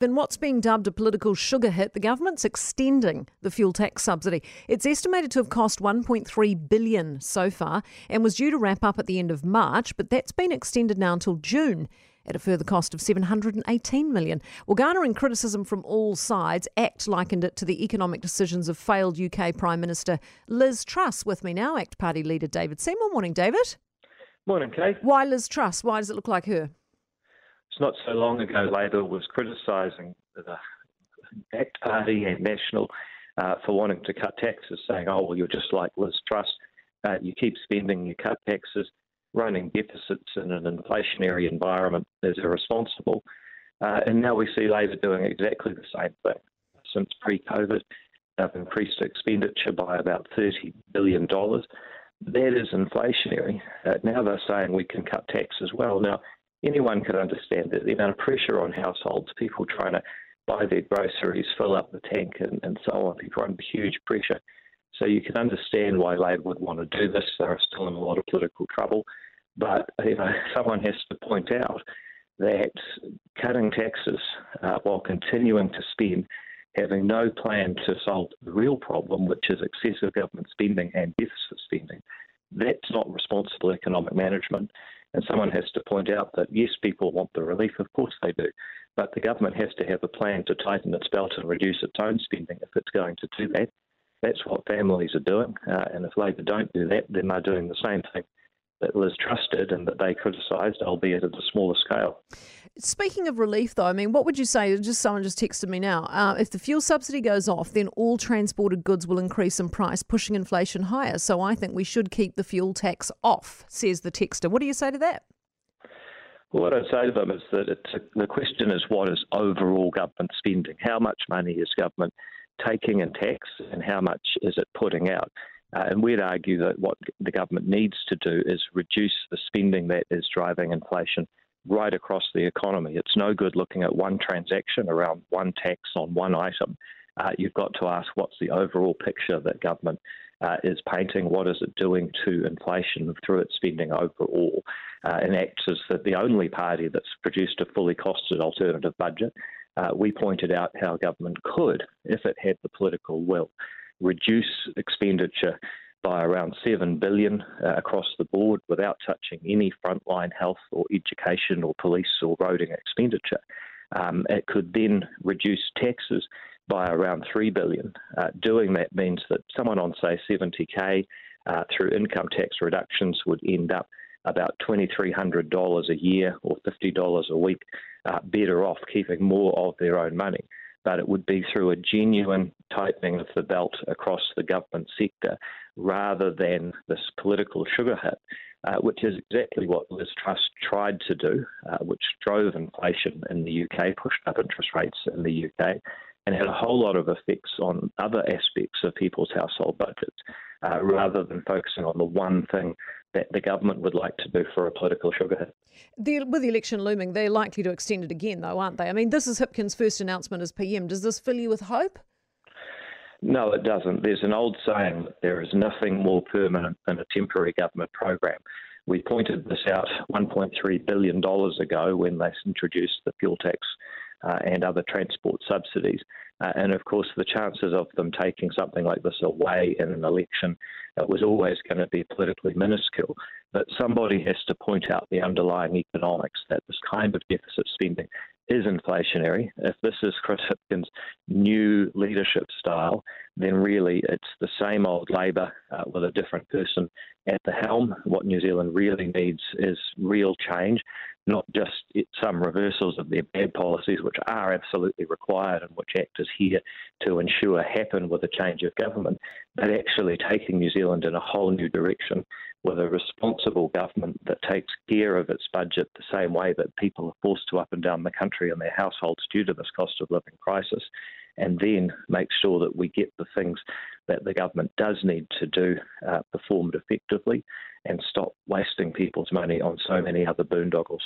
In what's being dubbed a political sugar hit, the government's extending the fuel tax subsidy. It's estimated to have cost 1.3 billion so far and was due to wrap up at the end of March, but that's been extended now until June at a further cost of 718 million. Well, garnering criticism from all sides, ACT likened it to the economic decisions of failed UK Prime Minister Liz Truss. With me now, ACT Party leader David Seymour. Morning, David. Morning, Kate. Why Liz Truss? Why does it look like her? Not so long ago Labour was criticising the ACT Party and National uh, for wanting to cut taxes, saying, oh, well, you're just like Liz Truss. Uh, you keep spending, you cut taxes, running deficits in an inflationary environment is irresponsible. Uh, and now we see Labour doing exactly the same thing. Since pre COVID, they've increased expenditure by about $30 billion. That is inflationary. Uh, now they're saying we can cut tax as well. Now, anyone could understand that the amount of pressure on households, people trying to buy their groceries, fill up the tank, and, and so on, people under huge pressure. So you can understand why Labour would want to do this. They are still in a lot of political trouble. But you know, someone has to point out that cutting taxes uh, while continuing to spend, having no plan to solve the real problem, which is excessive government spending and deficit spending, that's not responsible economic management. And someone has to point out that yes, people want the relief, of course they do, but the government has to have a plan to tighten its belt and reduce its own spending if it's going to do that. That's what families are doing, uh, and if Labour don't do that, then they're doing the same thing that Liz Truss did and that they criticised, albeit at a smaller scale. Speaking of relief, though, I mean, what would you say? Just someone just texted me now. Uh, if the fuel subsidy goes off, then all transported goods will increase in price, pushing inflation higher. So I think we should keep the fuel tax off, says the texter. What do you say to that? Well, what I'd say to them is that a, the question is what is overall government spending? How much money is government taking in tax and how much is it putting out? Uh, and we'd argue that what the government needs to do is reduce the spending that is driving inflation right across the economy. It's no good looking at one transaction around one tax on one item. Uh, you've got to ask what's the overall picture that government uh, is painting, what is it doing to inflation through its spending overall. Uh, and ACT is the, the only party that's produced a fully costed alternative budget. Uh, we pointed out how government could, if it had the political will, reduce expenditure by around 7 billion uh, across the board without touching any frontline health or education or police or roading expenditure. Um, it could then reduce taxes by around 3 billion. Uh, doing that means that someone on say 70k uh, through income tax reductions would end up about $2,300 a year or $50 a week uh, better off keeping more of their own money but it would be through a genuine tightening of the belt across the government sector rather than this political sugar hit, uh, which is exactly what Liz Truss tried to do, uh, which drove inflation in the UK, pushed up interest rates in the UK, and had a whole lot of effects on other aspects of people's household budgets, uh, rather than focusing on the one thing that the government would like to do for a political sugar hit. The, with the election looming, they're likely to extend it again, though, aren't they? I mean, this is Hipkins' first announcement as PM. Does this fill you with hope? No, it doesn't. There's an old saying that there is nothing more permanent than a temporary government program. We pointed this out $1.3 billion ago when they introduced the fuel tax uh, and other transport subsidies. Uh, and of course, the chances of them taking something like this away in an election uh, was always going to be politically minuscule. But somebody has to point out the underlying economics that this kind of deficit spending is inflationary. If this is Chris Hipkins' new leadership style, then really it's the same old Labour uh, with a different person at the helm. What New Zealand really needs is real change, not just some reversals of their bad policies, which are absolutely required and which ACT here to ensure happen with a change of government, but actually taking New Zealand in a whole new direction with a responsible government that takes care of its budget the same way that people are forced to up and down the country and their households due to this cost of living crisis, and then make sure that we get the things that the government does need to do uh, performed effectively and stop wasting people's money on so many other boondoggles.